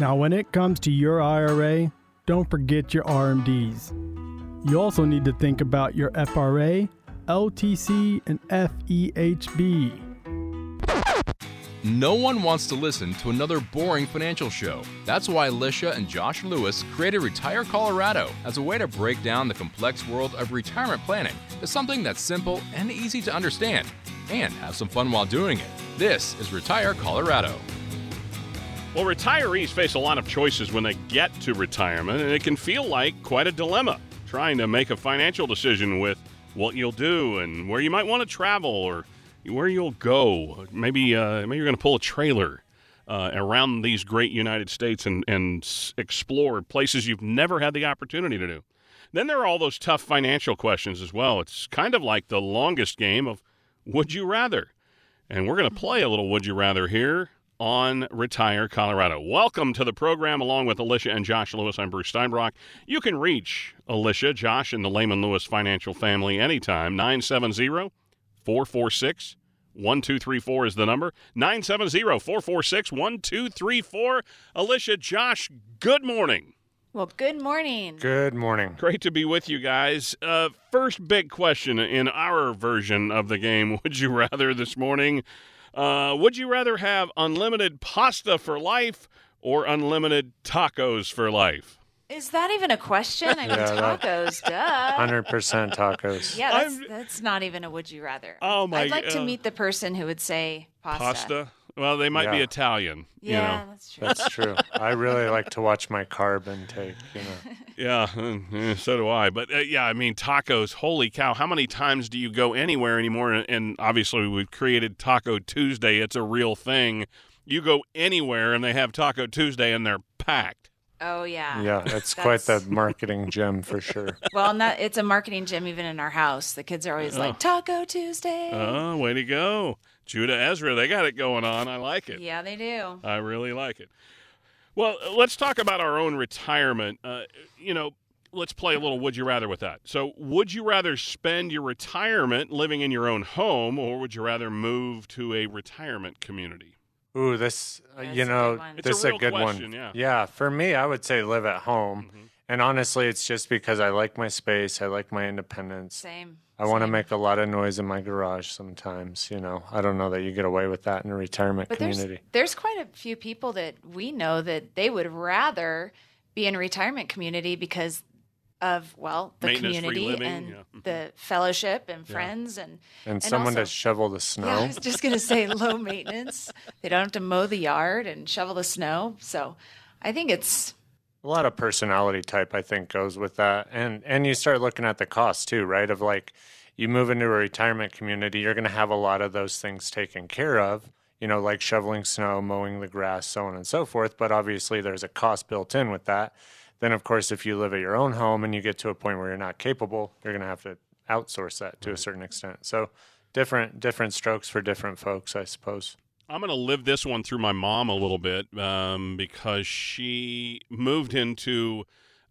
Now, when it comes to your IRA, don't forget your RMDs. You also need to think about your FRA, LTC, and FEHB. No one wants to listen to another boring financial show. That's why Alicia and Josh Lewis created Retire Colorado as a way to break down the complex world of retirement planning to something that's simple and easy to understand, and have some fun while doing it. This is Retire Colorado. Well, retirees face a lot of choices when they get to retirement, and it can feel like quite a dilemma trying to make a financial decision with what you'll do and where you might want to travel or where you'll go. Maybe, uh, maybe you're going to pull a trailer uh, around these great United States and, and explore places you've never had the opportunity to do. Then there are all those tough financial questions as well. It's kind of like the longest game of would you rather? And we're going to play a little would you rather here on Retire Colorado. Welcome to the program along with Alicia and Josh Lewis. I'm Bruce Steinbrock. You can reach Alicia, Josh, and the Lehman Lewis financial family anytime. 970 446 1234 is the number. 970 446 1234. Alicia, Josh, good morning. Well, good morning. Good morning. Great to be with you guys. Uh, first big question in our version of the game Would you rather this morning? Uh, would you rather have unlimited pasta for life or unlimited tacos for life? Is that even a question? I mean, Yeah, that- tacos, duh. 100% tacos. Yeah, that's, that's not even a would you rather. Oh, my I'd like to uh, meet the person who would say pasta. Pasta? Well, they might be Italian. Yeah, You know. that's true. That's true. I really like to watch my carb intake, you know. Yeah, uh, so do I. But uh, yeah, I mean, tacos, holy cow. How many times do you go anywhere anymore? And, and obviously, we've created Taco Tuesday. It's a real thing. You go anywhere and they have Taco Tuesday and they're packed. oh yeah. Yeah, it's quite the marketing gem for sure. Well, and that, it's a marketing gem even in our house. The kids are always Oh. like Taco Tuesday. Oh, way to go. Judah Ezra, they got it going on. I like it. yeah, they do. I really like it. Well, let's talk about our own retirement. Uh, you know, let's play a little would you rather with that. So, would you rather spend your retirement living in your own home or would you rather move to a retirement community? Ooh, this, uh, you know, one. It's a this is a good question, one. yeah. for me, I would say live at home. Mm-hmm. And honestly, it's just because I like my space, I like my independence. Same. I want to make a lot of noise in my garage sometimes, you know. I don't know that you get away with that in a retirement But there's community. there's quite a few people that we know that they would rather be in a retirement community because of well the community living, and yeah. Mhm. the fellowship and friends and And, someone also- to shovel the snow. yeah I was just gonna say low maintenance. They don't have to mow the yard and shovel the snow. So I think it's a lot of personality type i think goes with that. And and you start looking at the cost too right? Of like you move into a retirement community you're going to have a lot of those things taken care of you know like shoveling snow mowing the grass so on and so forth. But obviously there's a cost built in with that. Then of course if you live at your own home and you get to a point where you're not capable you're going to have to outsource that to a certain extent. So different different strokes for different folks i suppose I'm going to live this one through my mom a little bit um, because she moved into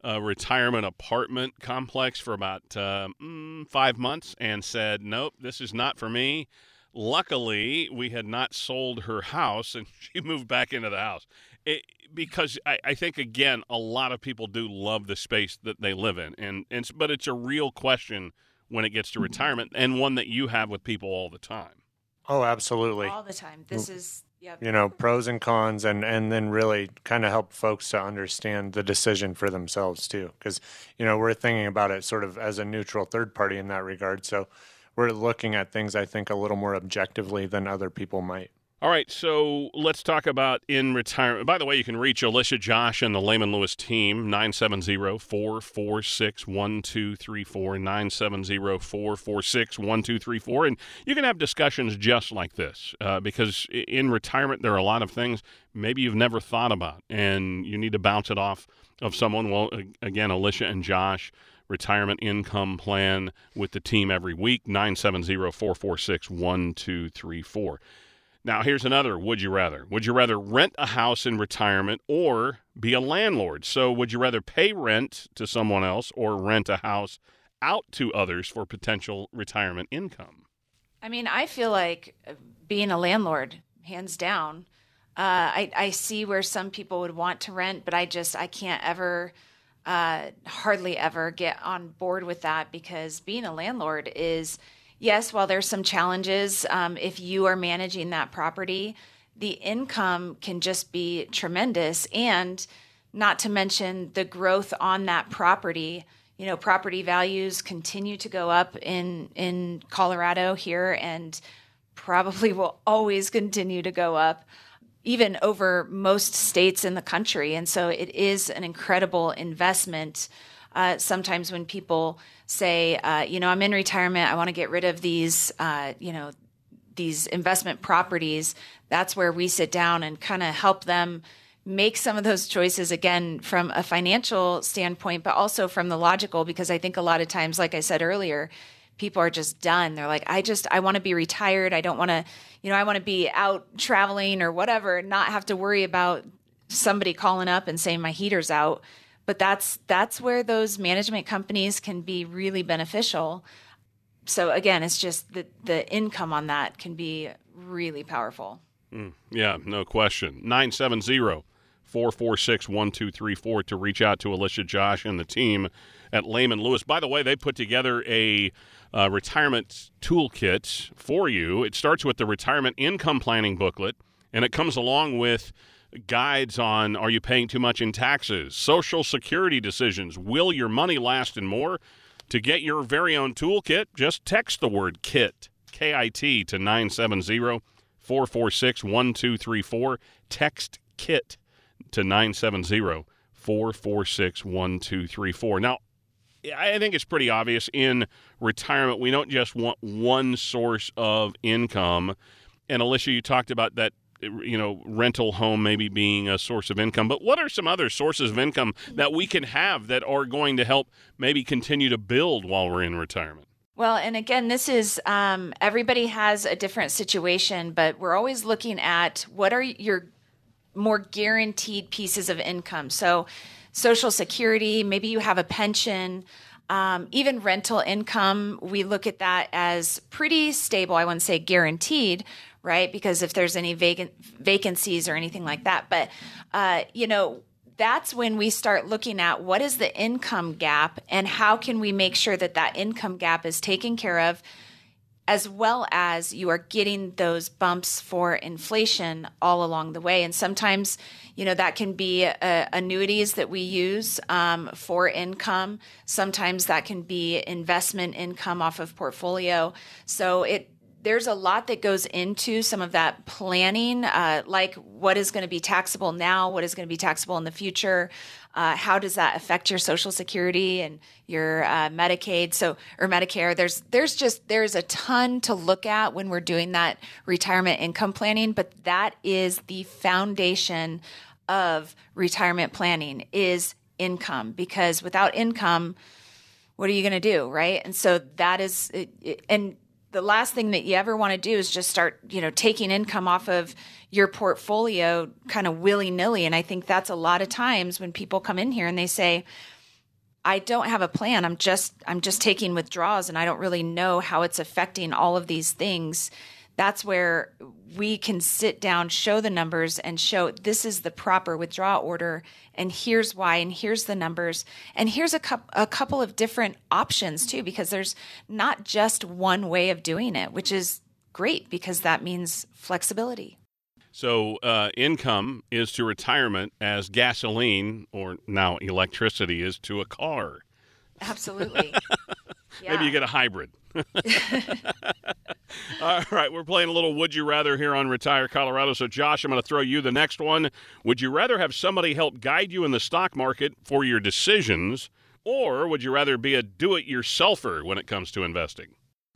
a retirement apartment complex for about uh, mm, five months and said, Nope, this is not for me. Luckily, we had not sold her house and she moved back into the house. It, because I, I think, again, a lot of people do love the space that they live in. And, and But it's a real question when it gets to retirement and one that you have with people all the time. Oh absolutely all the time. This mm. is yeah. you know pros and cons and and then really kind of help folks to understand the decision for themselves too because you know we're thinking about it sort of as a neutral third party in that regard so we're looking at things i think a little more objectively than other people might All right, so let's talk about in retirement. By the way, you can reach Alicia, Josh, and the Lehman Lewis team, 970 446 1234, 970 446 1234. And you can have discussions just like this uh, because in retirement, there are a lot of things maybe you've never thought about, and you need to bounce it off of someone. Well, again, Alicia and Josh retirement income plan with the team every week 970-446-1234 now here's another would you rather would you rather rent a house in retirement or be a landlord so would you rather pay rent to someone else or rent a house out to others for potential retirement income I mean, I feel like uh, being a landlord, hands down. Uh, I, I see where some people would want to rent, but I just I can't ever, uh, hardly ever get on board with that because being a landlord is yes. While there's some challenges, um, if you are managing that property, the income can just be tremendous, and not to mention the growth on that property. You know property values continue to go up in in Colorado here and probably will always continue to go up even over most states in the country. And so it is an incredible investment uh, sometimes when people say uh, you know i'm in retirement i want to get rid of these uh, you know these investment properties that's where we sit down and kind of help them make some of those choices again from a financial standpoint, but also from the logical, because I think a lot of times, like I said earlier, people are just done. They're like, I just, I want to be retired. I don't want to, you know, I want to be out traveling or whatever, not have to worry about somebody calling up and saying my heater's out. But that's that's where those management companies can be really beneficial. So again, it's just the the income on that can be really powerful. Mm, yeah, no question. 970 446 1234 to reach out to Alicia Josh and the team at Lehman Lewis. By the way, they put together a uh, retirement toolkit for you. It starts with the retirement income planning booklet, and it comes along with guides on are you paying too much in taxes, social security decisions, will your money last, and more. To get your very own toolkit, just text the word KIT, K I T, to 970 446 1234. Text KIT to 970 446 1234. Now, I think it's pretty obvious in retirement, we don't just want one source of income. And Alicia, you talked about that, you know, rental home maybe being a source of income. But what are some other sources of income that we can have that are going to help maybe continue to build while we're in retirement? Well, and again, this is um, everybody has a different situation, but we're always looking at what are your more guaranteed pieces of income. So, Social Security, maybe you have a pension, um, even rental income. We look at that as pretty stable. I wouldn't say guaranteed, right? Because if there's any vacancies or anything like that, but uh, you know. That's when we start looking at what is the income gap and how can we make sure that that income gap is taken care of as well as you are getting those bumps for inflation all along the way. And sometimes, you know, that can be uh, annuities that we use um, for income. Sometimes that can be investment income off of portfolio. So it there's a lot that goes into some of that planning, uh, like what is going to be taxable now, what is going to be taxable in the future, uh, how does that affect your Social Security and your uh, Medicaid? So or Medicare. There's there's just there's a ton to look at when we're doing that retirement income planning, but that is the foundation of retirement planning is income because without income what are you going to do right and so that is and the last thing that you ever want to do is just start, you know, taking income off of your portfolio kind of willy nilly. And I think that's a lot of times when people come in here and they say, I don't have a plan. I'm just I'm just taking withdrawals and I don't really know how it's affecting all of these things that's where we can sit down, show the numbers, and show this is the proper withdrawal order, and here's why, and here's the numbers, and here's a, cu- a couple of different options too, because there's not just one way of doing it, which is great because that means flexibility. So, uh, income is to retirement as gasoline or now electricity is to a car. Absolutely. Yeah. Maybe you get a hybrid. All right, we're playing a little Would You Rather here on Retire Colorado. So, Josh, I'm going to throw you the next one. Would you rather have somebody help guide you in the stock market for your decisions, or would you rather be a do it yourselfer when it comes to investing?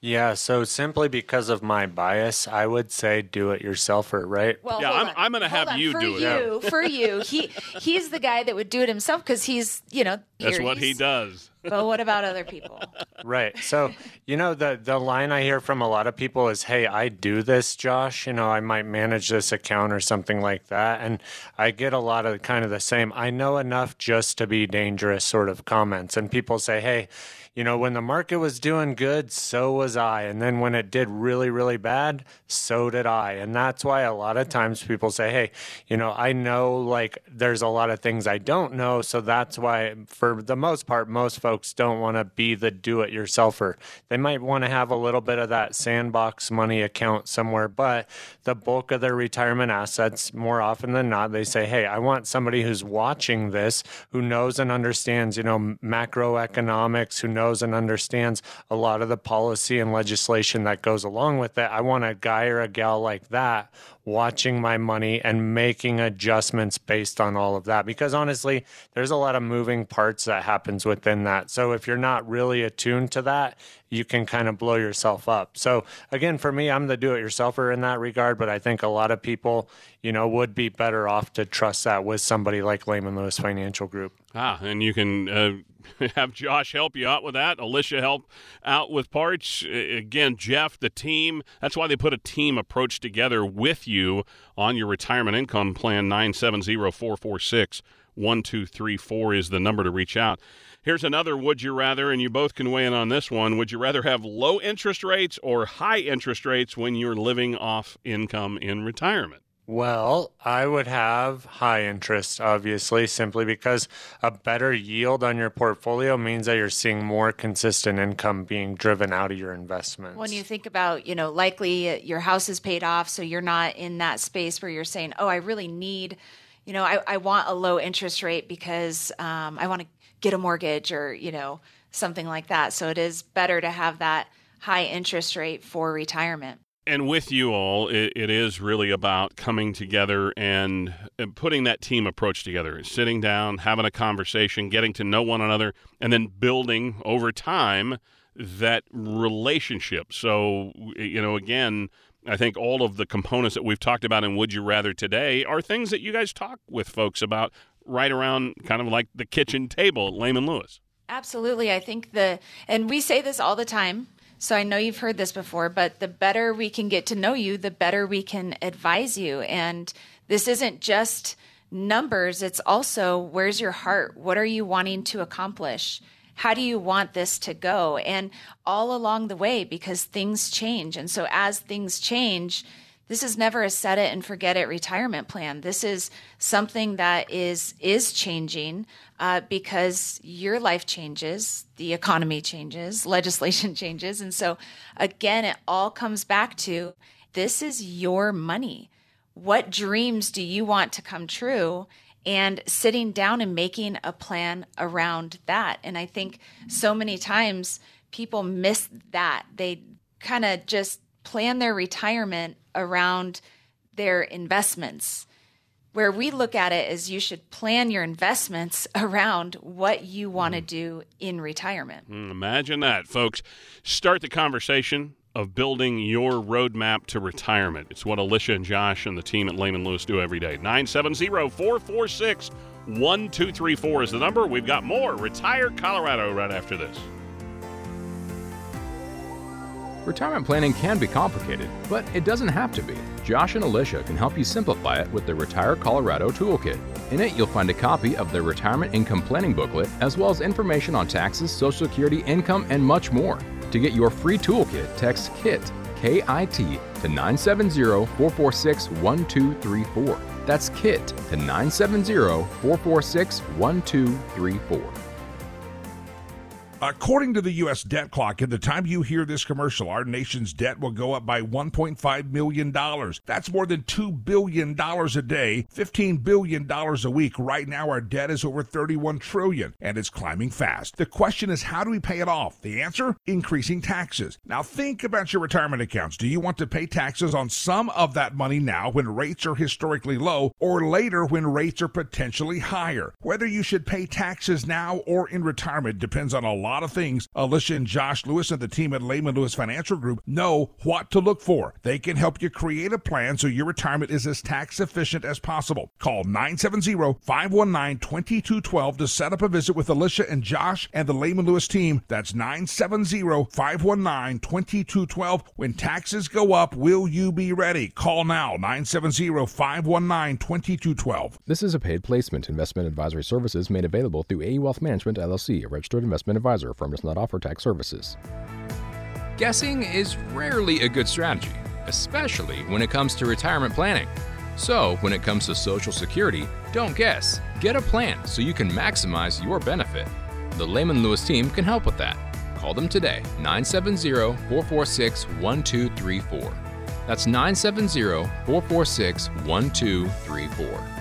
Yeah, so simply because of my bias, I would say do it yourselfer, right? Well, yeah, I'm, I'm going to have on. you for do it. You, for you, he he's the guy that would do it himself because he's you know That's what he does. But what about other people? Right. So, you know, the the line I hear from a lot of people is, "Hey, I do this, Josh. You know, I might manage this account or something like that." And I get a lot of kind of the same, "I know enough just to be dangerous" sort of comments. And people say, "Hey, you know, when the market was doing good, so was I. And then when it did really, really bad, so did I. And that's why a lot of times people say, hey, you know, I know like there's a lot of things I don't know. So that's why, for the most part, most folks don't want to be the do it yourselfer. They might want to have a little bit of that sandbox money account somewhere, but the bulk of their retirement assets, more often than not, they say, hey, I want somebody who's watching this, who knows and understands, you know, macroeconomics, who knows and understands a lot of the policy and legislation that goes along with it. I want a guy or a gal like that watching my money and making adjustments based on all of that. Because honestly there's a lot of moving parts that happens within that. So if you're not really attuned to that you can kind of blow yourself up. So again for me i'm the do it yourselfer in that regard but i think a lot of people you know would be better off to trust that with somebody like Lehman Lewis Financial Group. Ah, and you can uh, have Josh help you out with that. Alicia help out with parts. Again, Jeff, the team. That's why they put a team approach together with you on your retirement income plan. 970 446 1234 is the number to reach out. Here's another would you rather, and you both can weigh in on this one. Would you rather have low interest rates or high interest rates when you're living off income in retirement? Well, I would have high interest, obviously, simply because a better yield on your portfolio means that you're seeing more consistent income being driven out of your investments. When you think about, you know, likely your house is paid off, so you're not in that space where you're saying, oh, I really need, you know, I, I want a low interest rate because um, I want to get a mortgage or, you know, something like that. So it is better to have that high interest rate for retirement. And with you all, it, it is really about coming together and, and putting that team approach together, sitting down, having a conversation, getting to know one another, and then building over time that relationship. So, you know, again, I think all of the components that we've talked about in Would You Rather today are things that you guys talk with folks about right around kind of like the kitchen table at Lehman Lewis. Absolutely. I think the, and we say this all the time. So I know you've heard this before, but the better we can get to know you, the better we can advise you. And this isn't just numbers, it's also where's your heart? What are you wanting to accomplish? How do you want this to go? And all along the way, because things change. And so as things change, this is never a set it and forget it retirement plan. This is something that is is changing uh, because your life changes, the economy changes, legislation changes, and so again, it all comes back to this is your money. What dreams do you want to come true? And sitting down and making a plan around that. And I think so many times people miss that. They kind of just plan their retirement around their investments. Where we look at it is you should plan your investments around what you want to do in retirement. Mm, Imagine that, folks. Start the conversation of building your roadmap to retirement. It's what Alicia and Josh and the team at Lehman Lewis do every day. 970 446 1234 is the number. We've got more Retire Colorado right after this. Retirement planning can be complicated, but it doesn't have to be. Josh and Alicia can help you simplify it with the Retire Colorado Toolkit. In it, you'll find a copy of their retirement income planning booklet, as well as information on taxes, Social Security, income, and much more. To get your free toolkit, text KIT, K I T, to 970 446 1234. That's KIT to 970 446 1234. According to the U.S. debt clock, at the time you hear this commercial, our nation's debt will go up by $1.5 million. That's more than $2 billion a day, $15 billion a week. Right now, our debt is over 31 trillion, and it's climbing fast. The question is, how do we pay it off? The answer? Increasing taxes. Now, think about your retirement accounts. Do you want to pay taxes on some of that money now when rates are historically low, or later when rates are potentially higher? Whether you should pay taxes now or in retirement depends on a lot lot of things. Uh, Alicia and Josh Lewis and the team at Lehman Lewis Financial Group know what to look for. They can help you create a plan so your retirement is as tax efficient as possible. Call 970 519 2212 to set up a visit with Alicia and Josh and the Lehman Lewis team. That's 970 519 2212. When taxes go up, will you be ready? Call now 970 519 2212. This is a paid placement. Investment advisory services made available through AE Wealth Management LLC, a registered investment advisor. Firm does not offer tax services. Guessing is rarely a good strategy, especially when it comes to retirement planning. So, when it comes to Social Security, don't guess. Get a plan so you can maximize your benefit. The Lehman Lewis team can help with that. Call them today, 970 446 1234. That's 970 446 1234.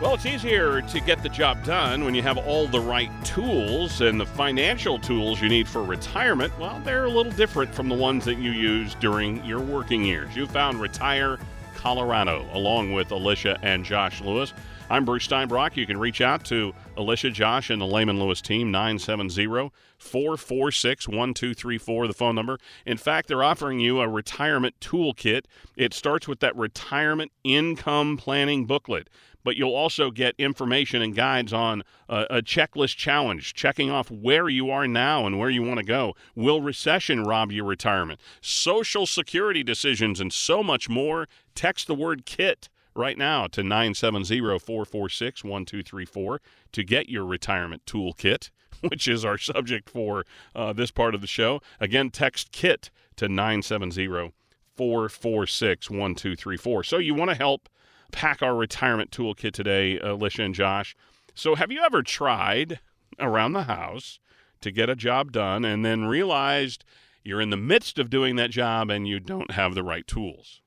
Well, it's easier to get the job done when you have all the right tools and the financial tools you need for retirement. Well, they're a little different from the ones that you use during your working years. You found Retire Colorado along with Alicia and Josh Lewis. I'm Bruce Steinbrock. You can reach out to Alicia, Josh, and the Lehman Lewis team, 970 446 1234, the phone number. In fact, they're offering you a retirement toolkit. It starts with that retirement income planning booklet but you'll also get information and guides on a, checklist challenge, checking off where you are now and where you want to go. Will recession rob your retirement? Social security decisions and so much more. Text the word KIT right now to 970-446-1234 to get your retirement toolkit which is our subject for uh, this part of the show again text kit to 970 446 1234 so you want to help pack our retirement toolkit today, Alicia and Josh. So, have you ever tried around the house to get a job done and then realized you're in the midst of doing that job and you don't have the right tools?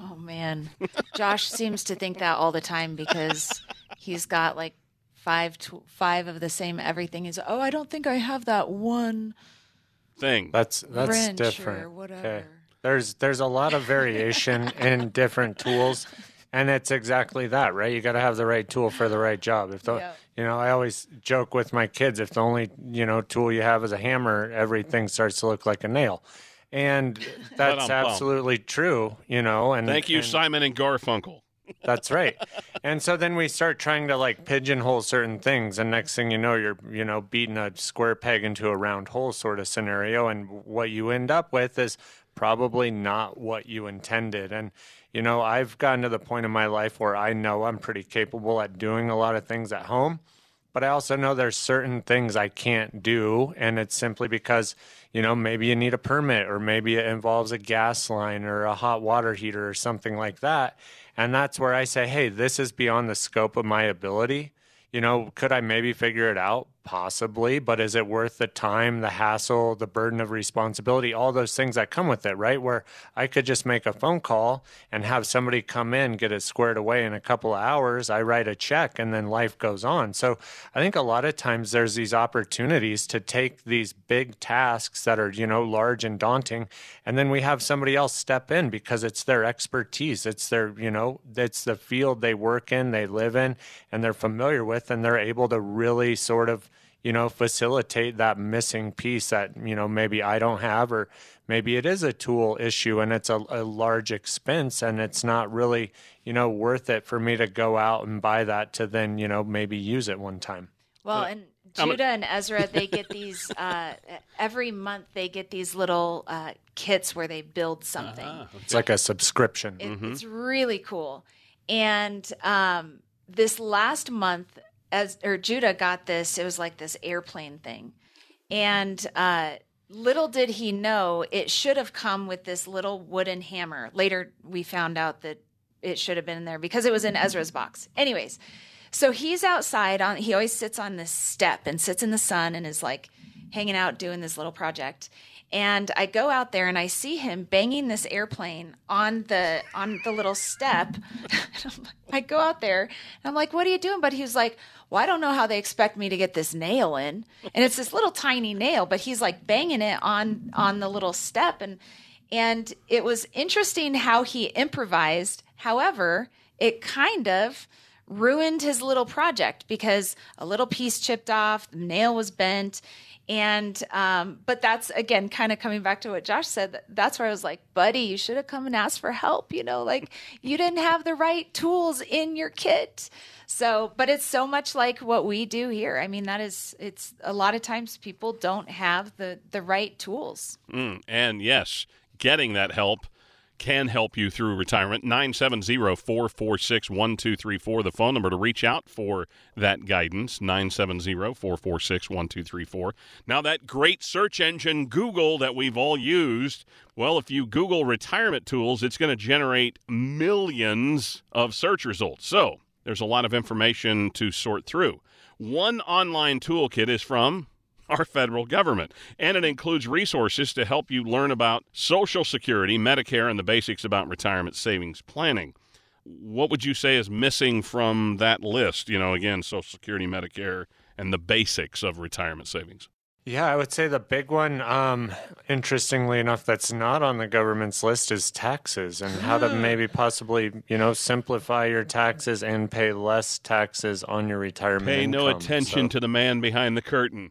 Oh, man. Josh seems to think that all the time because he's got like five five of the same everything. He's oh, I don't think I have that one thing. That's that's different. Or whatever. Okay. There's there's a lot of variation in different tools. And it's exactly that, right? You got to have the right tool for the right job. If the, you know, I always joke with my kids, if the only, you know, tool you have is a hammer, everything starts to look like a nail. And that's absolutely true, you know. And thank you, and Simon and Garfunkel. That's right. and so then we start trying to like pigeonhole certain things, and next thing you know, you're you know beating a square peg into a round hole sort of scenario, and what you end up with is probably not what you intended. And you know, I've gotten to the point in my life where I know I'm pretty capable at doing a lot of things at home, but I also know there's certain things I can't do. And it's simply because, you know, maybe you need a permit or maybe it involves a gas line or a hot water heater or something like that. And that's where I say, hey, this is beyond the scope of my ability. You know, could I maybe figure it out? Possibly, but is it worth the time, the hassle, the burden of responsibility, all those things that come with it, right? Where I could just make a phone call and have somebody come in, get it squared away in a couple of hours. I write a check and then life goes on. So I think a lot of times there's these opportunities to take these big tasks that are, you know, large and daunting. And then we have somebody else step in because it's their expertise. It's their, you know, it's the field they work in, they live in, and they're familiar with, and they're able to really sort of you know, facilitate that missing piece that, you know, maybe I don't have, or maybe it is a tool issue and it's a, a, large expense and it's not really, you know, worth it for me to go out and buy that to then, you know, maybe use it one time. Well, and Judah and Ezra, they get these uh, every month. They get these little uh, kits where they build something. Uh-huh. It's like a subscription. It, mm-hmm. It's really cool. And um, this last month, as or Judah got this, it was like this airplane thing. And uh, little did he know it should have come with this little wooden hammer. Later, we found out that it should have been there because it was in Ezra's box. Anyways, so he's outside on. He always sits on this step and sits in the sun and is like hanging out doing this little project. And I go out there and I see him banging this airplane on the on the little step. I go out there and I'm like, "What are you doing?" But he's like, well, I don't know how they expect me to get this nail in. And it's this little tiny nail, but he's like banging it on on the little step and and it was interesting how he improvised. However, it kind of ruined his little project because a little piece chipped off, the nail was bent. And, um, but that's again kind of coming back to what Josh said. That's where I was like, buddy, you should have come and asked for help. You know, like you didn't have the right tools in your kit. So, but it's so much like what we do here. I mean, that is, it's a lot of times people don't have the, the right tools. Mm, and yes, getting that help can help you through retirement. 970 446 1234, the phone number to reach out for that guidance. 970 446 1234. Now, that great search engine, Google, that we've all used, well, if you Google retirement tools, it's going to generate millions of search results. So, there's a lot of information to sort through. One online toolkit is from our federal government, and it includes resources to help you learn about Social Security, Medicare, and the basics about retirement savings planning. What would you say is missing from that list? You know, again, Social Security, Medicare, and the basics of retirement savings. Yeah, I would say the big one, um, interestingly enough, that's not on the government's list is taxes and how to maybe possibly, you know, simplify your taxes and pay less taxes on your retirement. Pay no attention So- to the man behind the curtain.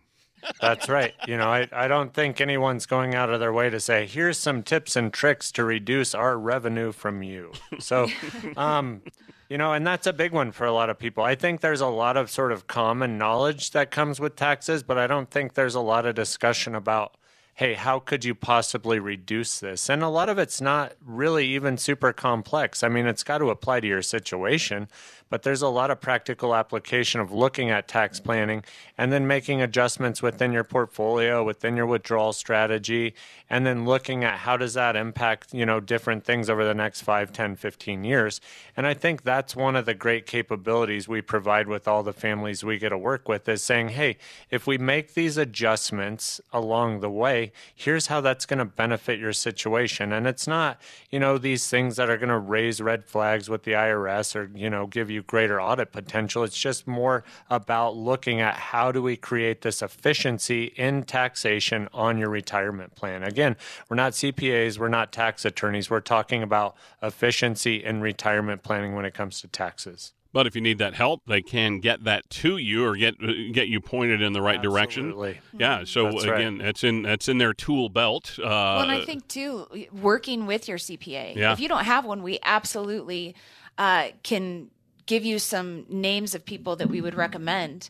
That's right. You know, I, I don't think anyone's going out of their way to say, here's some tips and tricks to reduce our revenue from you. So, um, you know, and that's a big one for a lot of people. I think there's a lot of sort of common knowledge that comes with taxes, but I don't think there's a lot of discussion about, hey, how could you possibly reduce this? And a lot of it's not really even super complex. I mean, it's got to apply to your situation, but there's a lot of practical application of looking at tax planning and then making adjustments within your portfolio, within your withdrawal strategy, and then looking at how does that impact, you know, different things over the next 5, 10, 15 years. And I think that's one of the great capabilities we provide with all the families we get to work with is saying, hey, if we make these adjustments along the way, here's how that's going to benefit your situation. And it's not, you know, these things that are going to raise red flags with the IRS or, you know, give you greater audit potential. It's just more about looking at how do we create this efficiency in taxation on your retirement plan. Again, we're not CPAs, we're not tax attorneys. We're talking about efficiency in retirement planning when it comes to taxes. But if you need that help, they can get that to you or get get you pointed in the right direction. Yeah. So That's right. again, it's in that's in their tool belt. Uh, well, and I think too, working with your CPA. Yeah. If you don't have one, we absolutely uh, can give you some names of people that we would recommend.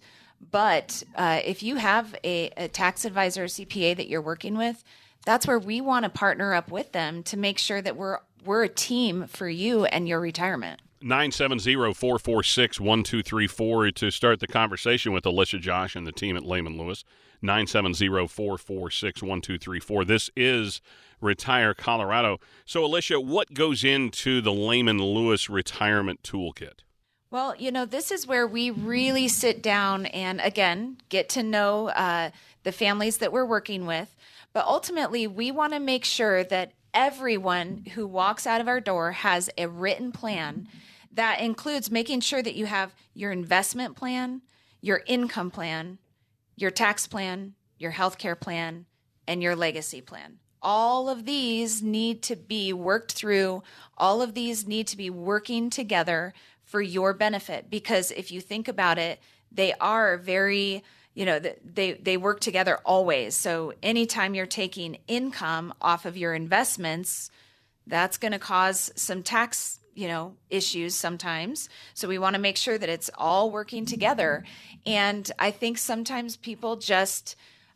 But uh, if you have a, a tax advisor, or CPA that you're working with, that's where we want to partner up with them to make sure that we're we're a team for you and your retirement. 970-446-1234 to start the conversation with Alicia Josh and the team at Lehman Lewis. 970-446-1234. This is Retire Colorado. So Alicia, what goes into the Lehman Lewis retirement toolkit? Well, you know, this is where we really sit down and, again, get to know uh, the families that we're working with. But ultimately, we want to make sure that everyone who walks out of our door has a written plan that includes making sure that you have your investment plan, your income plan, your tax plan, your healthcare plan, and your legacy plan. All of these need to be worked through. All of these need to be working together for your benefit because if you think about it, they are very, you know they they work together always. So anytime you're taking income off of your investments, that's going to cause some tax you know issues sometimes so we want to make sure that it's all working together and i think sometimes people just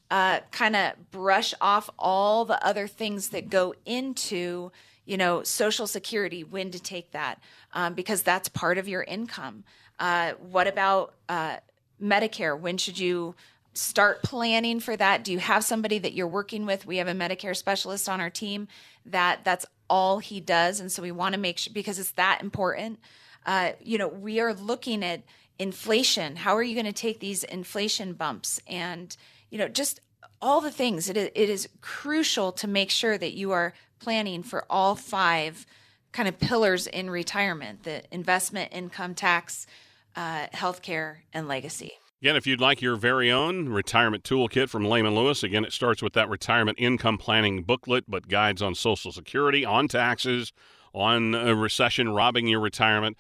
uh, kind of brush off all the other things that go into you know social security when to take that um, because that's part of your income. Uh, what about uh, medicare? When should you start planning for that? Do you have somebody that you're working with? We have a medicare specialist on our team that that's all he does and so we want to make sure because it's that important. Uh, you know we are looking at inflation. How are you going to take these inflation bumps? And you know just all the things. It is, it is crucial to make sure that you are planning for all five kind of pillars in retirement the investment income tax uh, healthcare and legacy Again, if you'd like your very own retirement toolkit from Lehman Lewis, again, it starts with that retirement income planning booklet, but guides on Social Security, on taxes, on a recession robbing your retirement.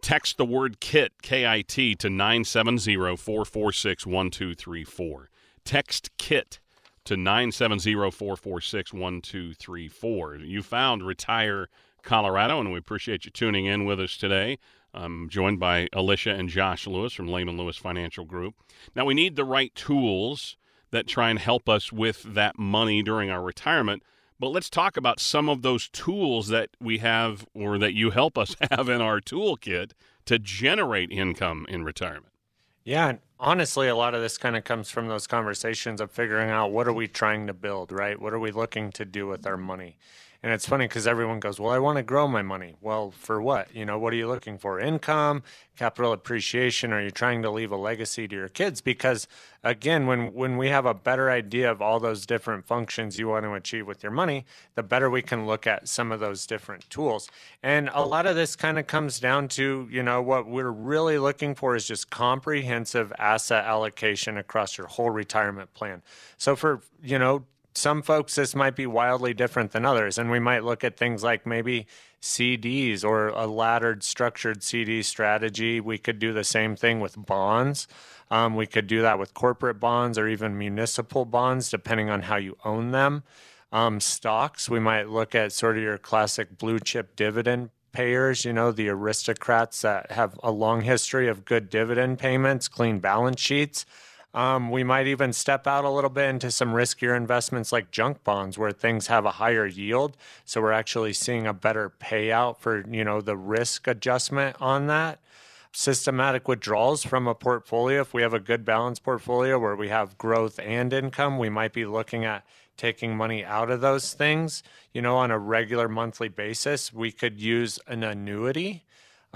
Text the word KIT, K I T, to 970 446 1234. Text KIT to 970 446 1234. You found Retire Colorado, and we appreciate you tuning in with us today. I'm joined by Alicia and Josh Lewis from Lehman Lewis Financial Group. Now, we need the right tools that try and help us with that money during our retirement. But let's talk about some of those tools that we have or that you help us have in our toolkit to generate income in retirement. Yeah, honestly, a lot of this kind of comes from those conversations of figuring out what are we trying to build, right? What are we looking to do with our money? And it's funny because everyone goes, Well, I want to grow my money. Well, for what? You know, what are you looking for? Income, capital appreciation? Are you trying to leave a legacy to your kids? Because again, when, when we have a better idea of all those different functions you want to achieve with your money, the better we can look at some of those different tools. And a lot of this kind of comes down to, you know, what we're really looking for is just comprehensive asset allocation across your whole retirement plan. So for, you know, some folks this might be wildly different than others and we might look at things like maybe CDs or a laddered structured CD strategy. We could do the same thing with bonds. Um, we could do that with corporate bonds or even municipal bonds depending on how you own them. Um, stocks we might look at sort of your classic blue chip dividend payers you know the aristocrats that have a long history of good dividend payments clean balance sheets um, we might even step out a little bit into some riskier investments like junk bonds, where things have a higher yield. So we're actually seeing a better payout for you know the risk adjustment on that. Systematic withdrawals from a portfolio. If we have a good balanced portfolio where we have growth and income, we might be looking at taking money out of those things. You know, on a regular monthly basis, we could use an annuity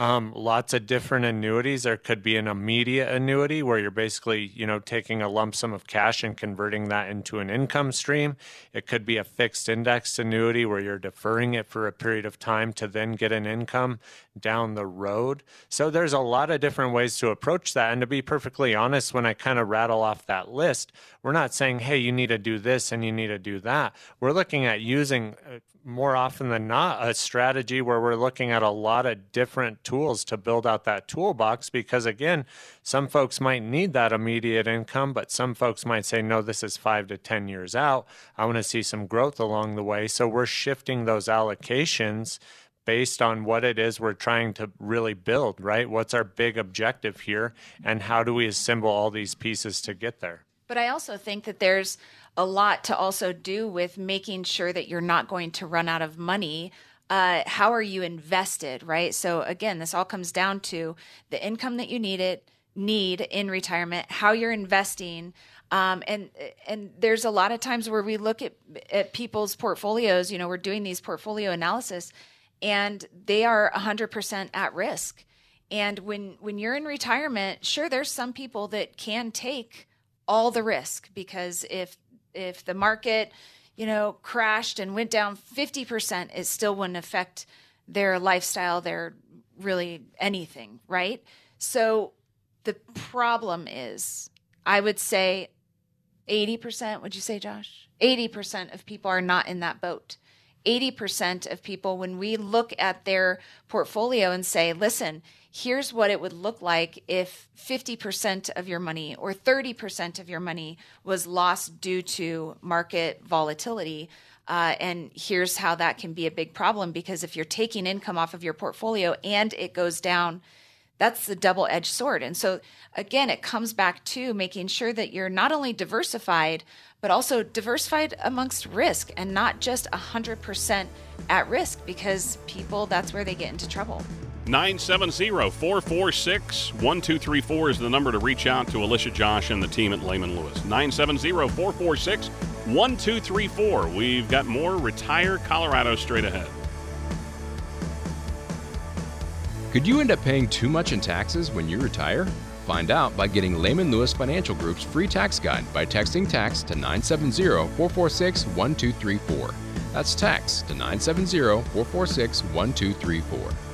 um, lots of different annuities. There could be an immediate annuity where you're basically, you know, taking a lump sum of cash and converting that into an income stream. It could be a fixed index annuity where you're deferring it for a period of time to then get an income down the road. So there's a lot of different ways to approach that. And to be perfectly honest, when I kind of rattle off that list, we're not saying, hey, you need to do this and you need to do that. We're looking at using uh, more often than not a strategy where we're looking at a lot of different tools to build out that toolbox because again some folks might need that immediate income but some folks might say no this is 5 to 10 years out i want to see some growth along the way so we're shifting those allocations based on what it is we're trying to really build right what's our big objective here and how do we assemble all these pieces to get there but i also think that there's a lot to also do with making sure that you're not going to run out of money. Uh, how are you invested, right? So again, this all comes down to the income that you need it need in retirement, how you're investing, um, and and there's a lot of times where we look at at people's portfolios. You know, we're doing these portfolio analysis, and they are 100% at risk. And when when you're in retirement, sure, there's some people that can take all the risk because if if the market, you know, crashed and went down 50%, it still wouldn't affect their lifestyle, their really anything, right? So the problem is, I would say 80%, would you say, Josh? 80% of people are not in that boat. 80% of people, when we look at their portfolio and say, listen, here's what it would look like if 50% of your money or 30% of your money was lost due to market volatility. Uh, and here's how that can be a big problem because if you're taking income off of your portfolio and it goes down, that's the double edged sword. And so, again, it comes back to making sure that you're not only diversified, but also diversified amongst risk and not just 100% at risk because people, that's where they get into trouble. 970 446 1234 is the number to reach out to Alicia Josh and the team at Lehman Lewis. 970 446 1234. We've got more Retire Colorado straight ahead. Could you end up paying too much in taxes when you retire? Find out by getting Lehman Lewis Financial Group's free tax guide by texting tax to 970 446 1234. That's tax to 970 446 1234.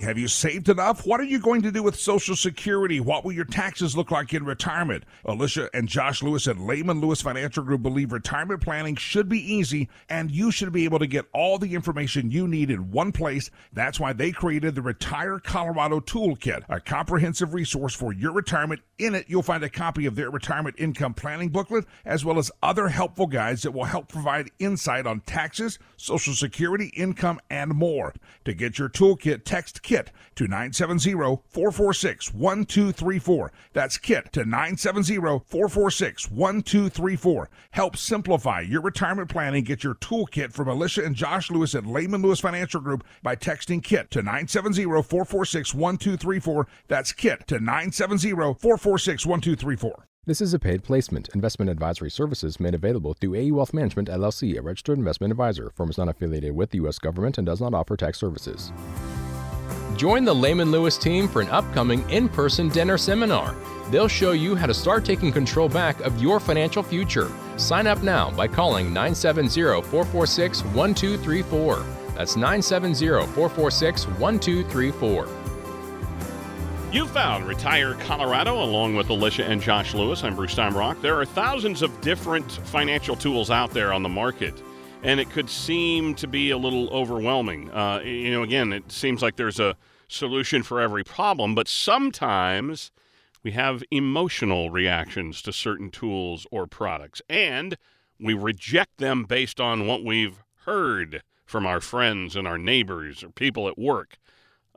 Have you saved enough? What are you going to do with Social Security? What will your taxes look like in retirement? Alicia and Josh Lewis at Lehman Lewis Financial Group believe retirement planning should be easy and you should be able to get all the information you need in one place. That's why they created the Retire Colorado Toolkit, a comprehensive resource for your retirement. In it, you'll find a copy of their retirement income planning booklet as well as other helpful guides that will help provide insight on taxes, Social Security, income, and more. To get your toolkit, text KIT to 970-446-1234. That's KIT to 970-446-1234. Help simplify your retirement planning. Get your toolkit from Alicia and Josh Lewis at Lehman Lewis Financial Group by texting KIT to 970-446-1234. That's KIT to 970-446-1234. This is a paid placement. Investment advisory services made available through AE Wealth Management LLC, a registered investment advisor. Firm is not affiliated with the U.S. government and does not offer tax services. Join the Lehman Lewis team for an upcoming in person dinner seminar. They'll show you how to start taking control back of your financial future. Sign up now by calling 970 446 1234. That's 970 446 1234. You found Retire Colorado along with Alicia and Josh Lewis. I'm Bruce Steinbrock. There are thousands of different financial tools out there on the market and it could seem to be a little overwhelming. Uh, you know, again, it seems like there's a solution for every problem, but sometimes we have emotional reactions to certain tools or products, and we reject them based on what we've heard from our friends and our neighbors or people at work,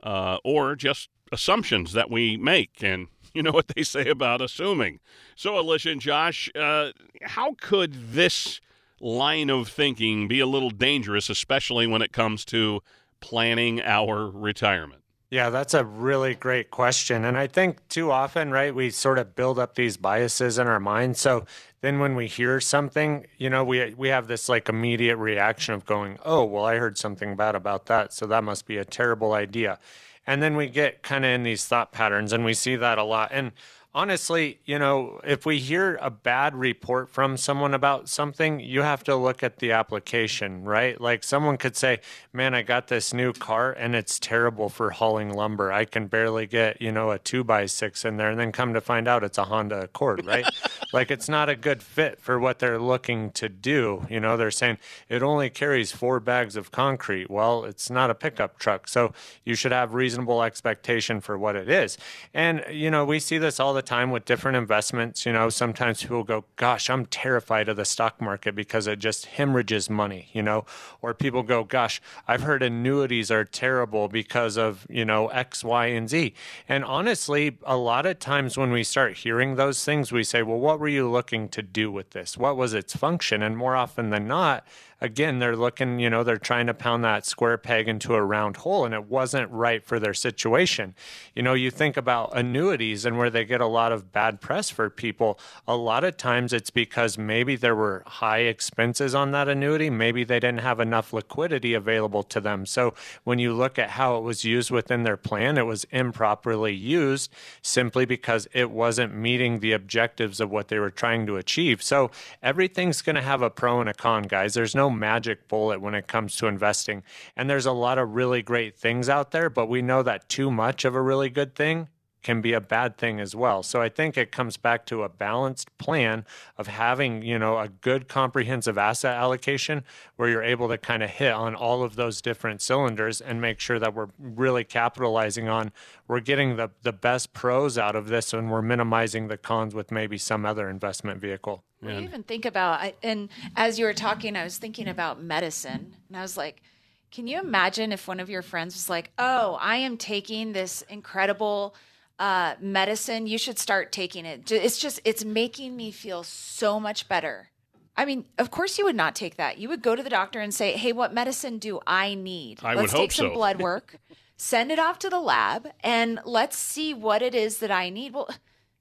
uh, or just assumptions that we make. And you know what they say about assuming. So, Alicia and Josh, uh, how could this line of thinking be a little dangerous, especially when it comes to planning our retirement? Yeah, that's a really great question. And I think too often, right, we sort of build up these biases in our mind. So then when we hear something, you know, we we have this like immediate reaction of going, "Oh, well, I heard something bad about that, so that must be a terrible idea." And then we get kind of in these thought patterns and we see that a lot. And honestly, you know, if we hear a bad report from someone about something, you have to look at the application, right? Like someone could say, man, I got this new car and it's terrible for hauling lumber. I can barely get, you know, a two by six in there. And then come to find out it's a Honda Accord, right? like it's not a good fit for what they're looking to do. You know, they're saying it only carries four bags of concrete. Well, it's not a pickup truck. So you should have reasonable expectation for what it is. And, you know, we see this all the the time with different investments. You know, sometimes people go, gosh, I'm terrified of the stock market because it just hemorrhages money, you know, or people go, gosh, I've heard annuities are terrible because of, you know, X, Y, and Z. And honestly, a lot of times when we start hearing those things, we say, well, what were you looking to do with this? What was its function? And more often than not, again, they're looking, you know, they're trying to pound that square peg into a round hole, and it wasn't right for their situation. You know, you think about annuities and where they get a lot of bad press for people. A lot of times it's because maybe there were high expenses on that annuity, maybe they didn't have enough liquidity available to them. So when you look at how it was used within their plan, it was improperly used simply because it wasn't meeting the objectives of what they were trying to achieve. So everything's going to have a pro and a con, guys. There's no magic bullet when it comes to investing. And there's a lot of really great things out there, but we know that too much of a really good thing can be a bad thing as well. So I think it comes back to a balanced plan of having, you know, a good comprehensive asset allocation where you're able to kind of hit on all of those different cylinders and make sure that we're really capitalizing on we're getting the the best pros out of this and we're minimizing the cons with maybe some other investment vehicle. Well, you even think about and as you were talking I was thinking about medicine and I was like can you imagine if one of your friends was like, "Oh, I am taking this incredible uh, medicine, you should start taking it. It's just, it's making me feel so much better. I mean, of course you would not take that. You would go to the doctor and say, "Hey, what medicine do I need? I let's would take hope some so. blood work, send it off to the lab, and let's see what it is that I need." Well,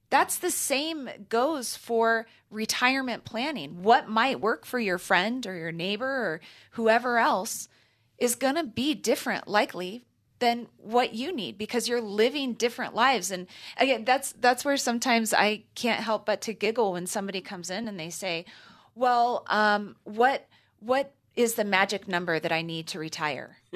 that's the same goes for retirement planning. What might work for your friend or your neighbor or whoever else is going to be different likely than what you need because you're living different lives and again that's that's where sometimes i can't help but to giggle when somebody comes in and they say well um, what what is the magic number that I need to retire?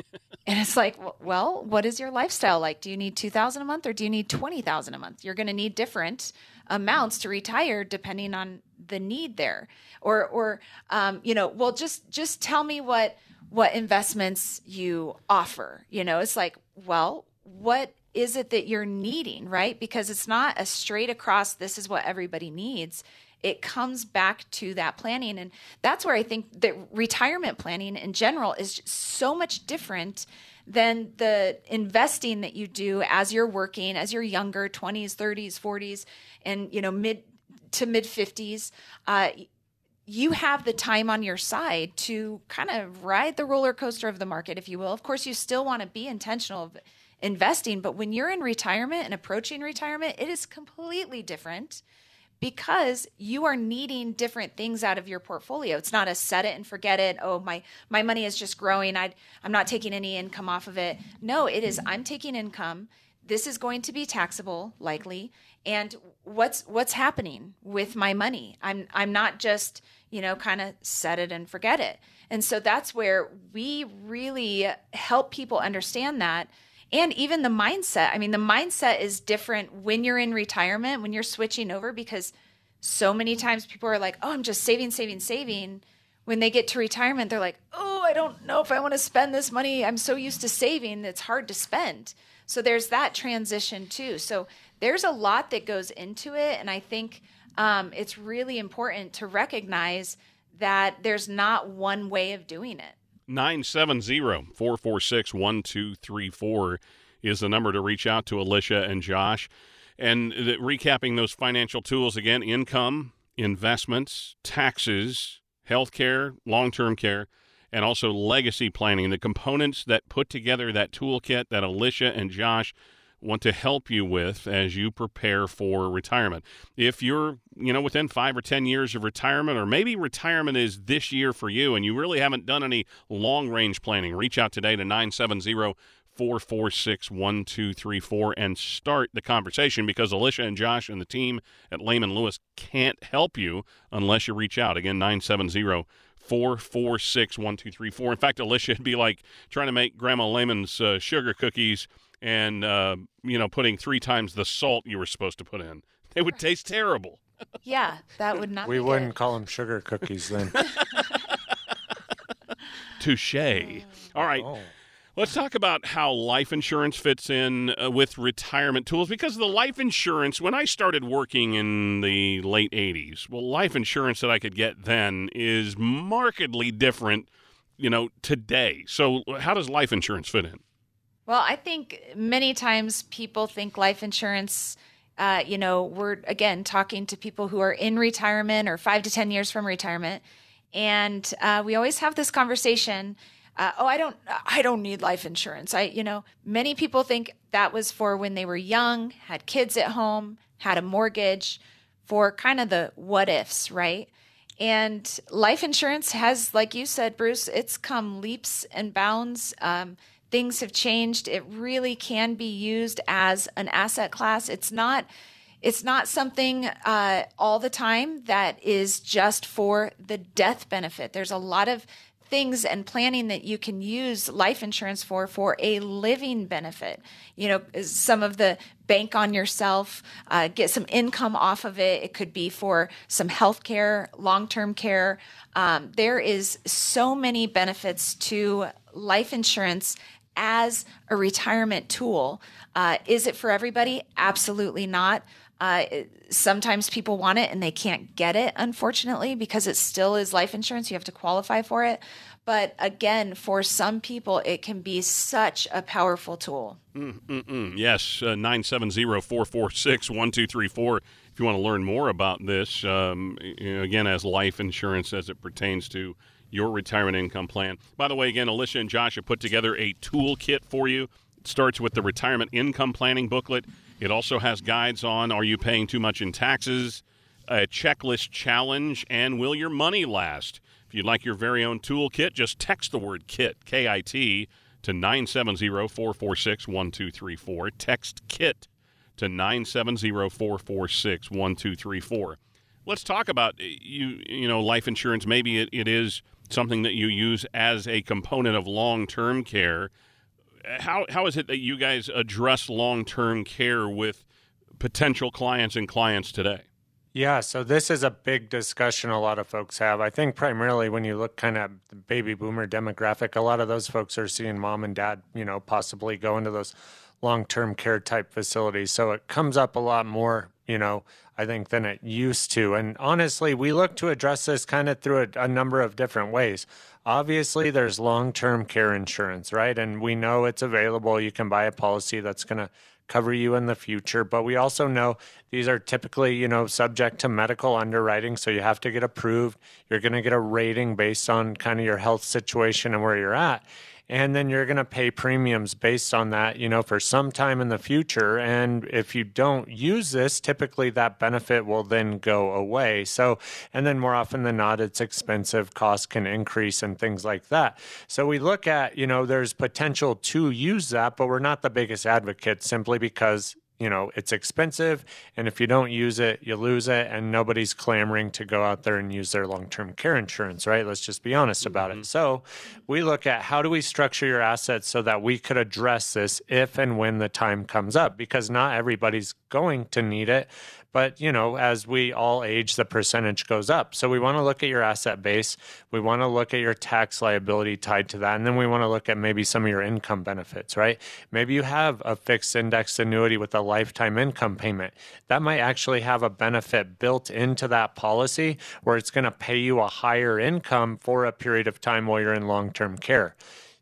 and it's like, well, what is your lifestyle like? Do you need 2000 a month or do you need 20,000 a month? You're going to need different amounts to retire depending on the need there. Or or um, you know, well just just tell me what what investments you offer. You know, it's like, well, what is it that you're needing, right? Because it's not a straight across this is what everybody needs it comes back to that planning. And that's where I think that retirement planning in general is so much different than the investing that you do as you're working, as you're younger, 20s, 30s, 40s, and you know, mid to mid 50s. Uh, you have the time on your side to kind of ride the roller coaster of the market, if you will. Of course, you still want to be intentional of investing, but when you're in retirement and approaching retirement, it is completely different because you are needing different things out of your portfolio. It's not a set it and forget it. Oh, my my money is just growing. I I'm not taking any income off of it. No, it is I'm taking income. This is going to be taxable likely. And what's what's happening with my money? I'm I'm not just, you know, kind of set it and forget it. And so that's where we really help people understand that and even the mindset. I mean, the mindset is different when you're in retirement, when you're switching over, because so many times people are like, oh, I'm just saving, saving, saving. When they get to retirement, they're like, oh, I don't know if I want to spend this money. I'm so used to saving, it's hard to spend. So there's that transition too. So there's a lot that goes into it. And I think um, it's really important to recognize that there's not one way of doing it. 970 446 1234 is the number to reach out to Alicia and Josh. And the, recapping those financial tools again income, investments, taxes, healthcare, long term care, and also legacy planning. The components that put together that toolkit that Alicia and Josh want to help you with as you prepare for retirement. If you're, you know, within 5 or 10 years of retirement or maybe retirement is this year for you and you really haven't done any long-range planning, reach out today to 970 446 1234 and start the conversation because Alicia and Josh and the team at Layman Lewis can't help you unless you reach out. Again, 970 446 1234. In fact, Alicia, it'd be like trying to make Grandma Layman's uh, sugar cookies and uh, you know putting three times the salt you were supposed to put in. It would taste terrible. Yeah, that would not. we wouldn't good. call them sugar cookies then. Touche. All right. Oh. Let's talk about how life insurance fits in uh, with retirement tools because the life insurance, when I started working in the late 80s, well, life insurance that I could get then is markedly different, you know, today. So, how does life insurance fit in? Well, I think many times people think life insurance. Uh, you know, we're again talking to people who are in retirement or five to 10 years from retirement. And uh, we always have this conversation. Uh, oh, I don't, I don't need life insurance. I, you know, many people think that was for when they were young, had kids at home, had a mortgage, for kind of the what ifs, right? And life insurance has, like you said, Bruce, it's come leaps and bounds. Um, things have changed. It really can be used as an asset class. It's not it's not something uh, all the time that is just for the death benefit. There's a lot of things and planning that you can use life insurance for for a living benefit you know some of the bank on yourself uh, get some income off of it it could be for some health care long-term care um, there is so many benefits to life insurance as a retirement tool. Uh, is it for everybody? Absolutely not. Uh, sometimes people want it and they can't get it, unfortunately, because it still is life insurance. You have to qualify for it. But again, for some people, it can be such a powerful tool. Mm-mm-mm. Yes, uh, 970 446 1234. If you want to learn more about this, um, again, as life insurance as it pertains to your retirement income plan. By the way, again, Alicia and Josh have put together a toolkit for you. It starts with the retirement income planning booklet. It also has guides on are you paying too much in taxes, a checklist challenge, and will your money last? If you'd like your very own toolkit, just text the word KIT, K I T, to 970 446 1234. Text KIT to 970 446 1234. let's talk about eh, you. You know, life insurance. Maybe it, it is something that you use as a component of long-term care. How how is it that you guys address long-term care with potential clients and clients today? Yeah, so this is a big discussion a lot of folks have. I think primarily when you look kind of the baby boomer demographic, a lot of those folks are seeing mom and dad, you know, possibly go into those long-term care type facilities. So it comes up a lot more, you know, I think than it used to. And honestly, we look to address this kind of through a, a number of different ways. Obviously, there's long-term care insurance, right? And we know it's available. You can buy a policy that's going to cover you in the future. But we also know these are typically, you know, subject to medical underwriting. So you have to get approved. You're going to get a rating based on kind of your health situation and where you're at and then you're going to pay premiums based on that, you know, for some time in the future. And if you don't use this, typically that benefit will then go away. So, and then more often than not, it's expensive, costs can increase, and things like that. So we look at, you know, there's potential to use that, but we're not the biggest advocate simply because you know it's expensive and if you don't use it you lose it and nobody's clamoring to go out there and use their long-term care insurance right let's just be honest about mm-hmm. it so we look at how do we structure your assets so that we could address this if and when the time comes up because not everybody's going to need it but, you know, as we all age, the percentage goes up. So we want to look at your asset base. We want to look at your tax liability tied to that. And then we want to look at maybe some of your income benefits, right? Maybe you have a fixed index annuity with a lifetime income payment. That might actually have a benefit built into that policy where it's going to pay you a higher income for a period of time while you're in long term care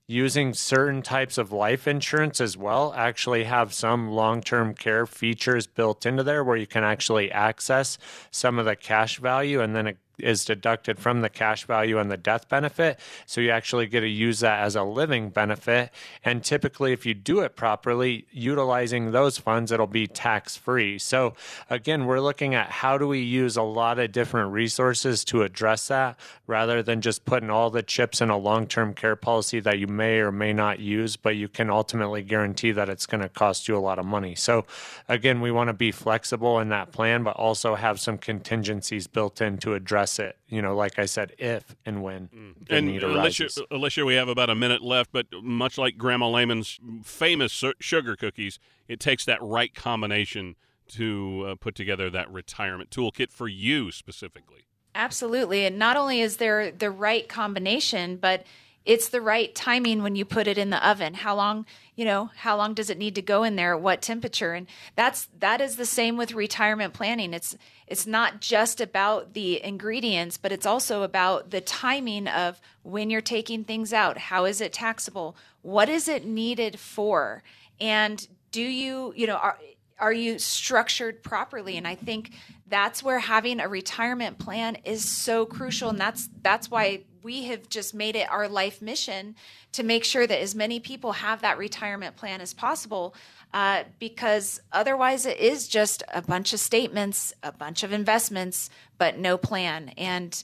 using certain types of life insurance as well actually have some long-term care features built into there where you can actually access some of the cash value and then it is deducted from the cash value and the death benefit. So you actually get to use that as a living benefit. And typically, if you do it properly, utilizing those funds, it'll be tax free. So again, we're looking at how do we use a lot of different resources to address that rather than just putting all the chips in a long term care policy that you may or may not use, but you can ultimately guarantee that it's going to cost you a lot of money. So again, we want to be flexible in that plan, but also have some contingencies built in to address address it. You know, like I said, if and when mm. the and need arises. Alicia, Alicia, we have about a minute left, but much like Grandma Layman's famous sugar cookies, it takes that right combination to uh, put together that retirement toolkit for you specifically. Absolutely, and not only is there the right combination, but it's the right timing when you put it in the oven. How long you know how long does it need to go in there? What temperature? And that's that is the same with retirement planning. It's it's not just about the ingredients but it's also about the timing of when you're taking things out. How is it taxable? What is it needed for? And do you you know are are you structured properly? And i think that's where having a retirement plan is so crucial. And that's that's why we have just made it our life mission to make sure that as many people have that retirement plan as possible uh, because otherwise it is just a bunch of statements a bunch of investments but no plan. And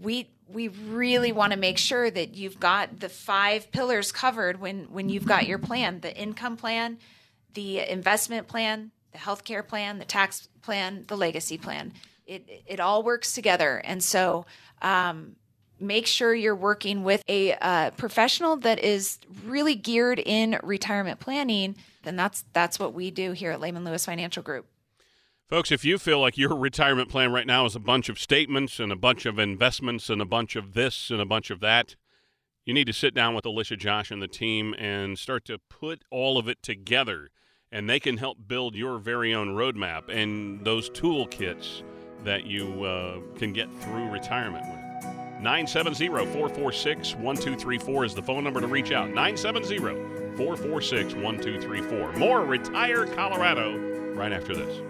we we really want to make sure that you've got the five pillars covered when when you've got your plan the income plan the investment plan, the healthcare plan, the tax plan, the legacy plan. It it all works together, and so. Um, make sure you're working with a uh, professional that is really geared in retirement planning then that's that's what we do here at Layman Lewis Financial Group. Folks, if you feel like your retirement plan right now is a bunch of statements and a bunch of investments and a bunch of this and a bunch of that, you need to sit down with Alicia Josh and the team and start to put all of it together and they can help build your very own roadmap and those toolkits that you uh, can get through retirement with. 970 446 1234 is the phone number to reach out. 970 446 1234. More Retire Colorado right after this.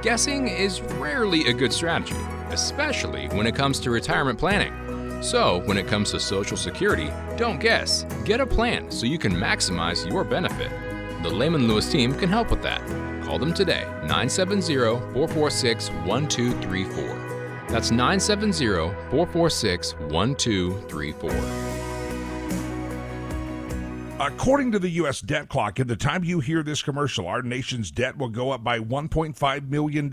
Guessing is rarely a good strategy, especially when it comes to retirement planning. So, when it comes to Social Security, don't guess. Get a plan so you can maximize your benefit. The Layman Lewis team can help with that. Call them today, 970 446 1234. That's 970 446 1234. According to the U.S. debt clock, at the time you hear this commercial, our nation's debt will go up by $1.5 million.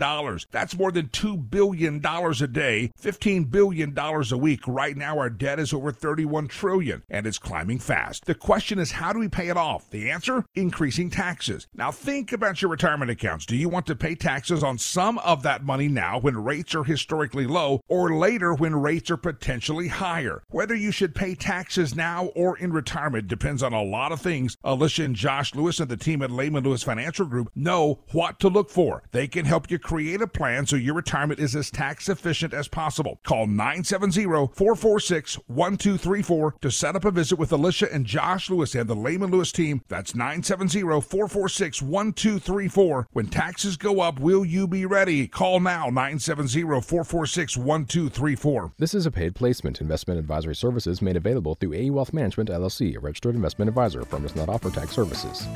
That's more than $2 billion a day, $15 billion a week. Right now, our debt is over 31 trillion, and it's climbing fast. The question is, how do we pay it off? The answer? Increasing taxes. Now, think about your retirement accounts. Do you want to pay taxes on some of that money now when rates are historically low, or later when rates are potentially higher? Whether you should pay taxes now or in retirement depends on a lot lot of things. Uh, Alicia and Josh Lewis and the team at Layman Lewis Financial Group know what to look for. They can help you create a plan so your retirement is as tax efficient as possible. Call 970-446-1234 to set up a visit with Alicia and Josh Lewis and the Layman Lewis team. That's 970-446-1234. When taxes go up, will you be ready? Call now 970-446-1234. This is a paid placement. Investment advisory services made available through AE Wealth Management LLC, a registered investment advisor advisor. Does not offer tax services.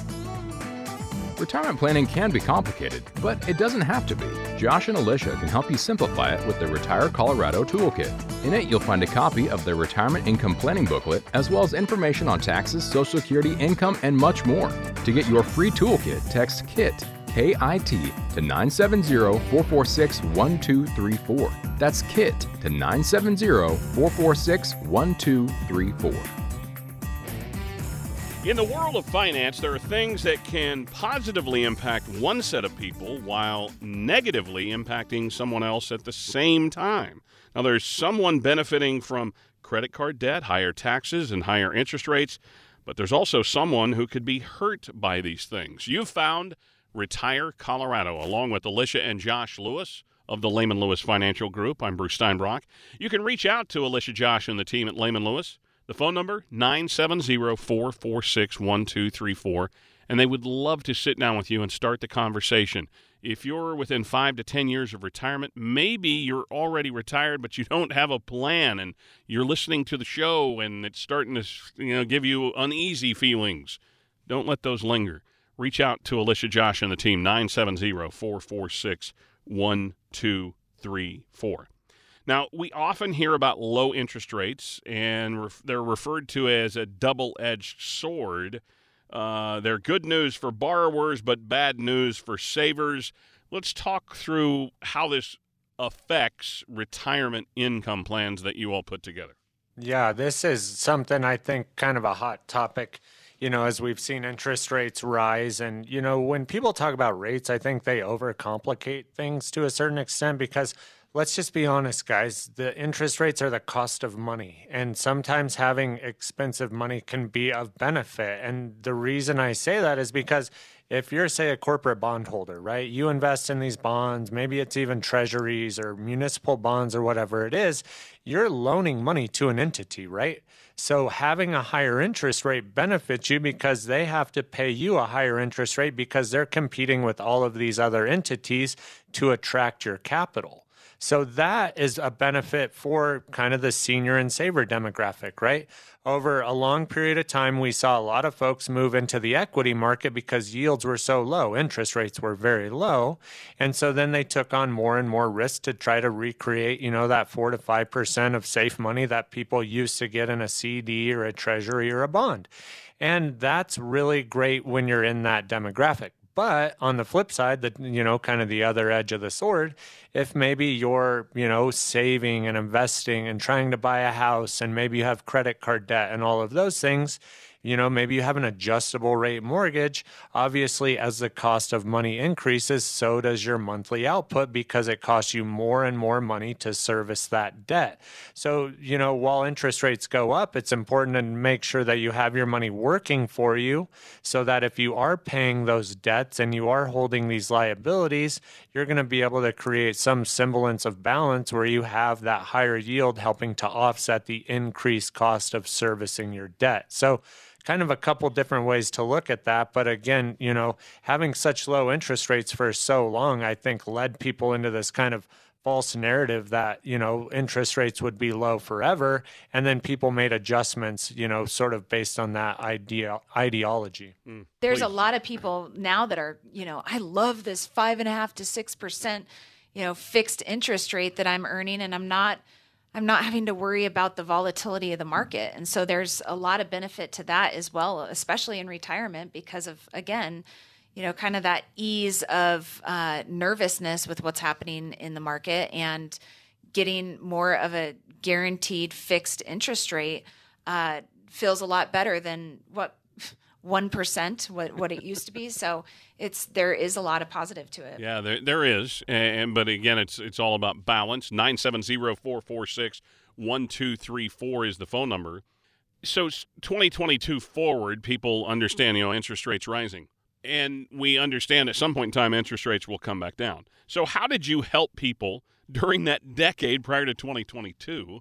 Retirement planning can be complicated, but it doesn't have to be. Josh and Alicia can help you simplify it with the Retire Colorado Toolkit. In it, you'll find a copy of their retirement income planning booklet, as well as information on taxes, Social Security, income, and much more. To get your free toolkit, text KIT KIT to 970-446-1234. That's KIT to 970-446-1234. In the world of finance, there are things that can positively impact one set of people while negatively impacting someone else at the same time. Now, there's someone benefiting from credit card debt, higher taxes, and higher interest rates, but there's also someone who could be hurt by these things. You've found Retire Colorado, along with Alicia and Josh Lewis of the Layman Lewis Financial Group. I'm Bruce Steinbrock. You can reach out to Alicia, Josh, and the team at Layman Lewis. The phone number 970-446-1234 and they would love to sit down with you and start the conversation. If you're within 5 to 10 years of retirement, maybe you're already retired but you don't have a plan and you're listening to the show and it's starting to you know give you uneasy feelings. Don't let those linger. Reach out to Alicia Josh and the team 970-446-1234. Now, we often hear about low interest rates, and ref- they're referred to as a double edged sword. Uh, they're good news for borrowers, but bad news for savers. Let's talk through how this affects retirement income plans that you all put together. Yeah, this is something I think kind of a hot topic you know, as we've seen interest rates rise. And, you know, when people talk about rates, I think they overcomplicate things to a certain extent because let's just be honest, guys. The interest rates are the cost of money. And sometimes having expensive money can be of benefit. And the reason I say that is because if you're, say, a corporate bondholder, right, you invest in these bonds, maybe it's even treasuries or municipal bonds or whatever it is, you're loaning money to an entity, right? So having a higher interest rate benefits you because they have to pay you a higher interest rate because they're competing with all of these other entities to attract your capital. So that is a benefit for kind of the senior and saver demographic, right? Over a long period of time, we saw a lot of folks move into the equity market because yields were so low, interest rates were very low. And so then they took on more and more risk to try to recreate, you know, that four to 5% of safe money that people used to get in a CD or a treasury or a bond. And that's really great when you're in that demographic. But on the flip side, the you know, kind of the other edge of the sword, if maybe you're, you know, saving and investing and trying to buy a house and maybe you have credit card debt and all of those things, you know, maybe you have an adjustable rate mortgage. Obviously, as the cost of money increases, so does your monthly output because it costs you more and more money to service that debt. So, you know, while interest rates go up, it's important to make sure that you have your money working for you so that if you are paying those debts and you are holding these liabilities, you're going to be able to create some semblance of balance where you have that higher yield helping to offset the increased cost of servicing your debt. So, kind of a couple different ways to look at that. But again, you know, having such low interest rates for so long, I think led people into this kind of false narrative that you know interest rates would be low forever and then people made adjustments you know sort of based on that idea ideology mm. there's Please. a lot of people now that are you know i love this five and a half to six percent you know fixed interest rate that i'm earning and i'm not I'm not having to worry about the volatility of the market. And so there's a lot of benefit to that as well, especially in retirement because of, again, you know, kind of that ease of uh, nervousness with what's happening in the market and getting more of a guaranteed fixed interest rate uh, feels a lot better than what one percent what what it used to be. So it's there is a lot of positive to it. Yeah, there there is, and but again, it's it's all about balance. Nine seven zero four four six one two three four is the phone number. So 2022 forward, people understand you know interest rates rising, and we understand at some point in time interest rates will come back down. So how did you help people during that decade prior to 2022?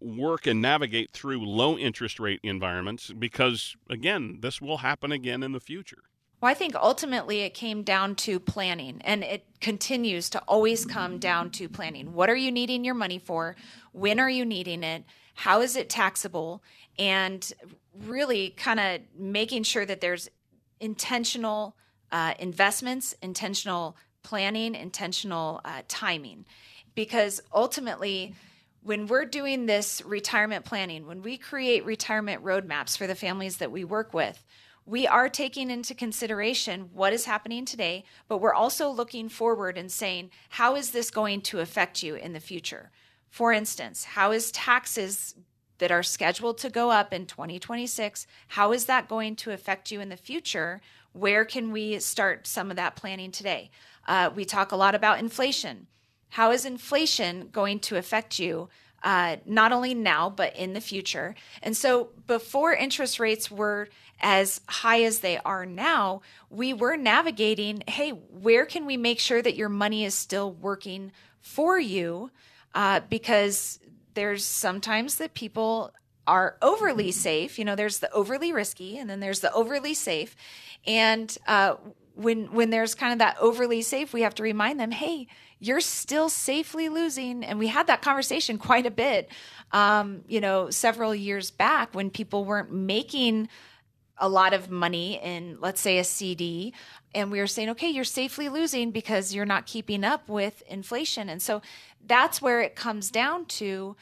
Work and navigate through low interest rate environments because, again, this will happen again in the future. Well, I think ultimately it came down to planning, and it continues to always come down to planning. What are you needing your money for? When are you needing it? How is it taxable? And really kind of making sure that there's intentional uh, investments, intentional planning, intentional uh, timing. Because ultimately, when we're doing this retirement planning, when we create retirement roadmaps for the families that we work with, we are taking into consideration what is happening today, but we're also looking forward and saying, how is this going to affect you in the future? For instance, how is taxes that are scheduled to go up in 2026, how is that going to affect you in the future? Where can we start some of that planning today? Uh, we talk a lot about inflation. How is inflation going to affect you? Uh, not only now, but in the future. And so, before interest rates were as high as they are now, we were navigating hey, where can we make sure that your money is still working for you? Uh, because there's sometimes that people are overly safe. You know, there's the overly risky, and then there's the overly safe. And uh, when when there's kind of that overly safe, we have to remind them, hey, you're still safely losing. And we had that conversation quite a bit, um, you know, several years back when people weren't making a lot of money in, let's say, a CD. And we were saying, okay, you're safely losing because you're not keeping up with inflation. And so that's where it comes down to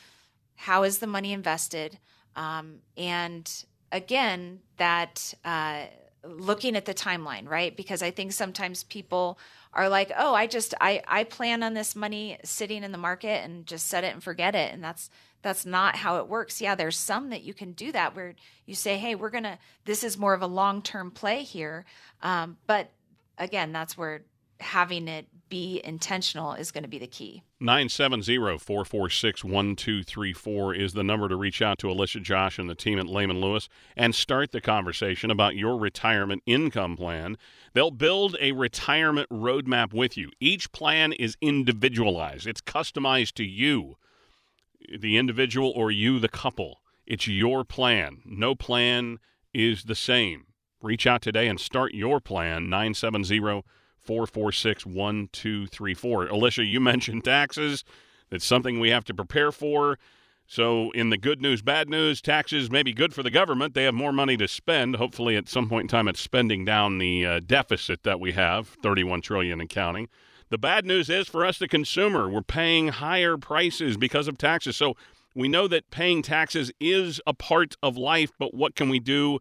how is the money invested? Um, and again, that. Uh, looking at the timeline, right? Because I think sometimes people are like, "Oh, I just I I plan on this money sitting in the market and just set it and forget it." And that's that's not how it works. Yeah, there's some that you can do that where you say, "Hey, we're to this is more of a long-term play here." Um, but again, that's where having it be intentional is going to be the key. 970-446-1234 is the number to reach out to Alicia Josh and the team at Layman Lewis and start the conversation about your retirement income plan. They'll build a retirement roadmap with you. Each plan is individualized. It's customized to you, the individual or you the couple. It's your plan. No plan is the same. Reach out today and start your plan 970- 446 1234. Alicia, you mentioned taxes. That's something we have to prepare for. So, in the good news, bad news, taxes may be good for the government. They have more money to spend. Hopefully, at some point in time, it's spending down the uh, deficit that we have, 31 trillion and counting. The bad news is for us, the consumer, we're paying higher prices because of taxes. So, we know that paying taxes is a part of life, but what can we do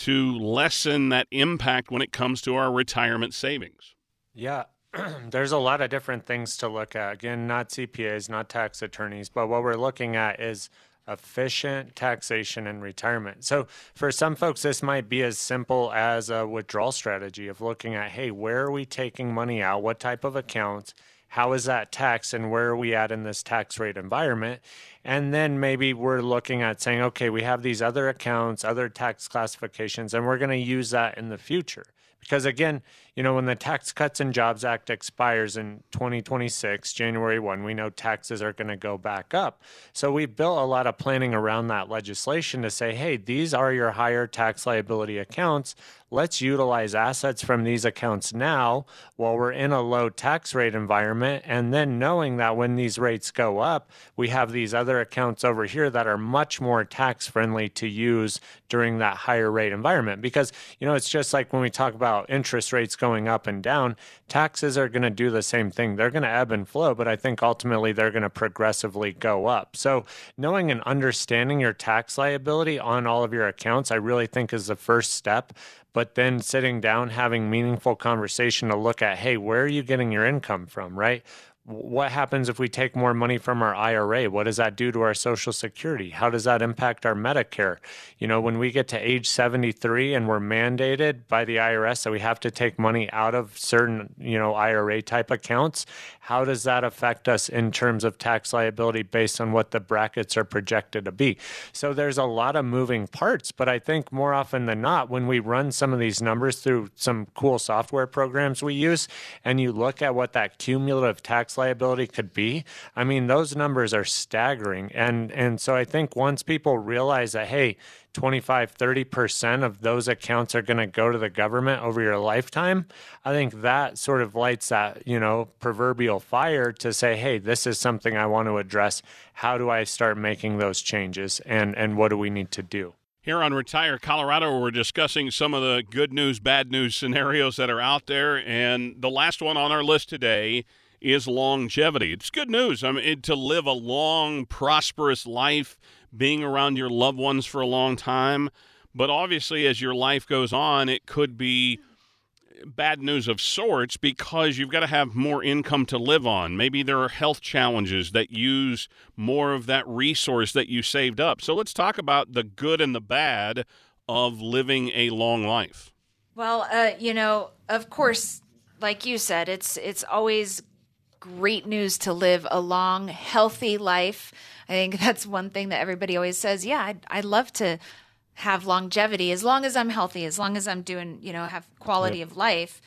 to lessen that impact when it comes to our retirement savings? Yeah, there's a lot of different things to look at. Again, not CPAs, not tax attorneys, but what we're looking at is efficient taxation and retirement. So, for some folks, this might be as simple as a withdrawal strategy of looking at hey, where are we taking money out? What type of accounts? How is that taxed? And where are we at in this tax rate environment? And then maybe we're looking at saying, okay, we have these other accounts, other tax classifications, and we're going to use that in the future. Because again, you know, when the Tax Cuts and Jobs Act expires in 2026, January 1, we know taxes are going to go back up. So we've built a lot of planning around that legislation to say, hey, these are your higher tax liability accounts. let's utilize assets from these accounts now while we're in a low tax rate environment. And then knowing that when these rates go up, we have these other accounts over here that are much more tax friendly to use during that higher rate environment. Because, you know, it's just like when we talk about interest rates going up and down, taxes are going to do the same thing. They're going to ebb and flow, but I think ultimately they're going to progressively go up. So knowing and understanding your tax liability on all of your accounts, I really think is the first step but then sitting down having meaningful conversation to look at hey where are you getting your income from right what happens if we take more money from our IRA? What does that do to our Social Security? How does that impact our Medicare? You know, when we get to age 73 and we're mandated by the IRS that we have to take money out of certain, you know, IRA type accounts, how does that affect us in terms of tax liability based on what the brackets are projected to be? So there's a lot of moving parts, but I think more often than not, when we run some of these numbers through some cool software programs we use, and you look at what that cumulative tax liability could be, I mean, those numbers are staggering. And, and so I think once people realize that, hey, 25, 30% of those accounts are going to go to the government over your lifetime, I think that sort of lights that, you know, proverbial fire to say, hey, this is something I want to address. How do I start making those changes? And, and what do we need to do? Here on Retire Colorado, we're discussing some of the good news, bad news scenarios that are out there. And the last one on our list today is longevity. It's good news. I mean, to live a long, prosperous life, being around your loved ones for a long time. But obviously, as your life goes on, it could be bad news of sorts because you've got to have more income to live on. Maybe there are health challenges that use more of that resource that you saved up. So let's talk about the good and the bad of living a long life. Well, uh, you know, of course, like you said, it's it's always great news to live a long, healthy life. I think that's one thing that everybody always says. Yeah, I'd, I'd love to have longevity as long as I'm healthy, as long as I'm doing, you know, have quality yep. of life.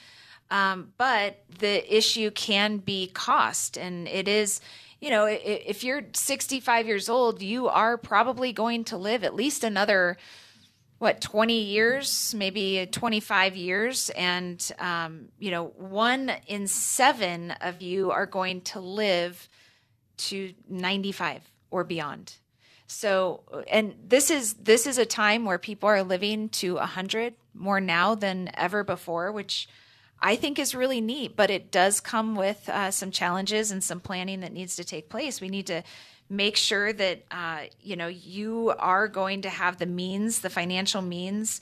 Um, but the issue can be cost, and it is, you know, if you're 65 years old, you are probably going to live at least another what 20 years maybe 25 years and um, you know one in seven of you are going to live to 95 or beyond. So and this is this is a time where people are living to 100 more now than ever before which i think is really neat but it does come with uh, some challenges and some planning that needs to take place. We need to make sure that uh, you know you are going to have the means, the financial means.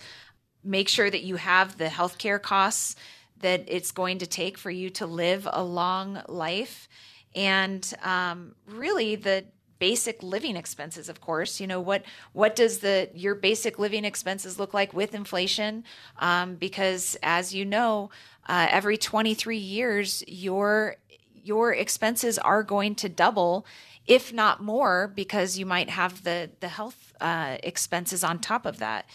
Make sure that you have the healthcare costs that it's going to take for you to live a long life, and um, really the basic living expenses of course. You know what what does the your basic living expenses look like with inflation? Um, because as you know uh, every 23 years your your expenses are going to double if not more, because you might have the the health uh, expenses on top of that,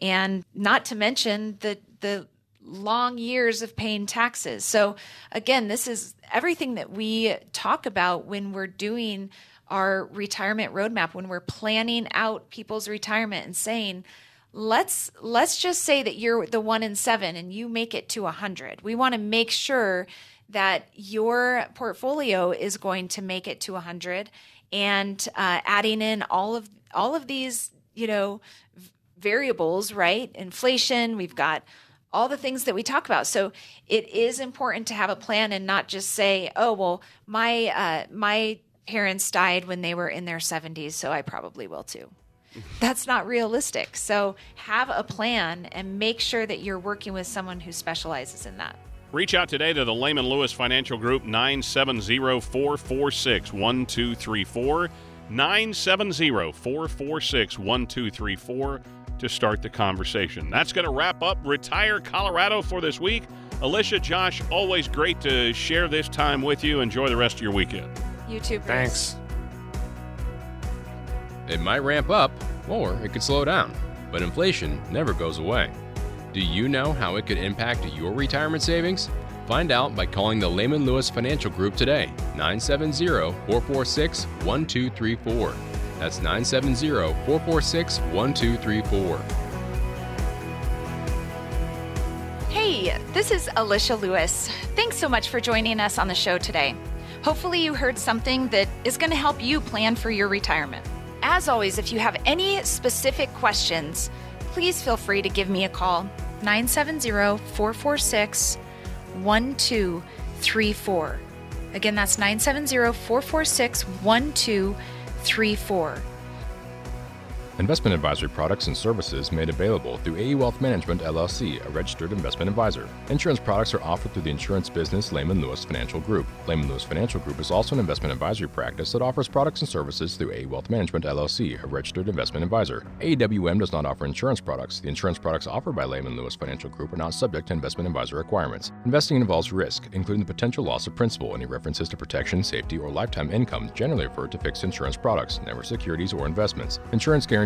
and not to mention the the long years of paying taxes. So again, this is everything that we talk about when we're doing our retirement roadmap, when we're planning out people's retirement and saying, let's let's just say that you're the one in seven and you make it to a hundred. We want to make sure that your portfolio is going to make it to 100 and uh, adding in all of all of these you know variables right? Inflation we've got all the things that we talk about. So it is important to have a plan and not just say oh well my uh, my parents died when they were in their 70s so i probably will too. That's not realistic. So have a plan and make sure that you're working with someone who specializes in that Reach out today to the Layman Lewis Financial Group 970 446 1234. 970 446 1234 to start the conversation. That's going to wrap up Retire Colorado for this week. Alicia, Josh, always great to share this time with you. Enjoy the rest of your weekend. You too, Bruce. Thanks. It might ramp up, or it could slow down, but inflation never goes away. Do you know how it could impact your retirement savings? Find out by calling the Layman Lewis Financial Group today, 970 446 1234. That's 970 446 1234. Hi, this is Alicia Lewis. Thanks so much for joining us on the show today. Hopefully, you heard something that is going to help you plan for your retirement. As always, if you have any specific questions, please feel free to give me a call 970 446 1234. Again, that's 970 446 1234. Investment advisory products and services made available through AE Wealth Management LLC, a registered investment advisor. Insurance products are offered through the insurance business Layman Lewis Financial Group. Layman Lewis Financial Group is also an investment advisory practice that offers products and services through AE Wealth Management LLC, a registered investment advisor. AEWM does not offer insurance products. The insurance products offered by Layman Lewis Financial Group are not subject to investment advisor requirements. Investing involves risk, including the potential loss of principal. Any references to protection, safety, or lifetime income generally refer to fixed insurance products, never securities or investments. Insurance guarantees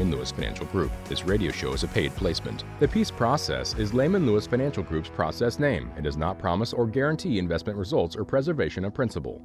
Lewis Financial Group. This radio show is a paid placement. The Peace Process is Layman Lewis Financial Group's process name. It does not promise or guarantee investment results or preservation of principal.